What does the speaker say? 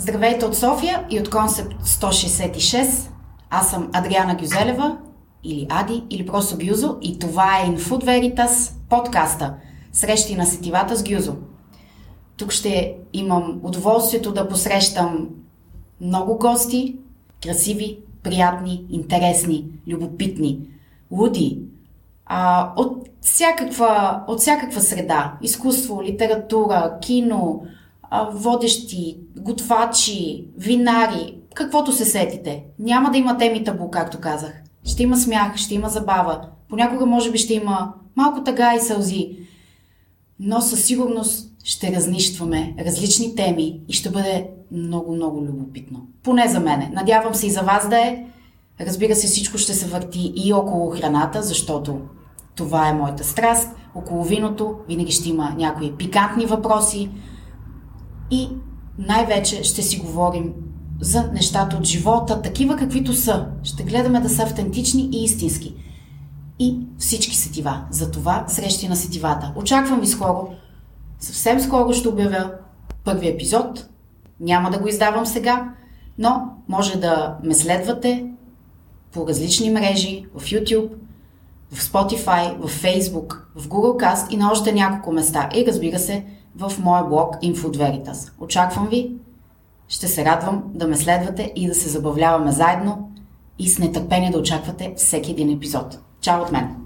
Здравейте от София и от Концепт 166. Аз съм Адриана Гюзелева, или Ади, или просто Гюзо и това е Infood Veritas, подкаста Срещи на сетивата с Гюзо. Тук ще имам удоволствието да посрещам много гости, красиви, приятни, интересни, любопитни, луди, а, от, всякаква, от всякаква среда. Изкуство, литература, кино, водещи, готвачи, винари, каквото се сетите. Няма да има теми табу, както казах. Ще има смях, ще има забава. Понякога може би ще има малко тъга и сълзи. Но със сигурност ще разнищваме различни теми и ще бъде много, много любопитно. Поне за мене. Надявам се и за вас да е. Разбира се, всичко ще се върти и около храната, защото това е моята страст. Около виното винаги ще има някои пикантни въпроси. И най-вече ще си говорим за нещата от живота, такива каквито са. Ще гледаме да са автентични и истински. И всички сетива. За това срещи на сетивата. Очаквам ви скоро. Съвсем скоро ще обявя първи епизод. Няма да го издавам сега, но може да ме следвате по различни мрежи, в YouTube, в Spotify, в Facebook, в Google Cast и на още няколко места. И разбира се, в моя блог Info Veritas. Очаквам ви. Ще се радвам да ме следвате и да се забавляваме заедно и с нетърпение да очаквате всеки един епизод. Чао от мен!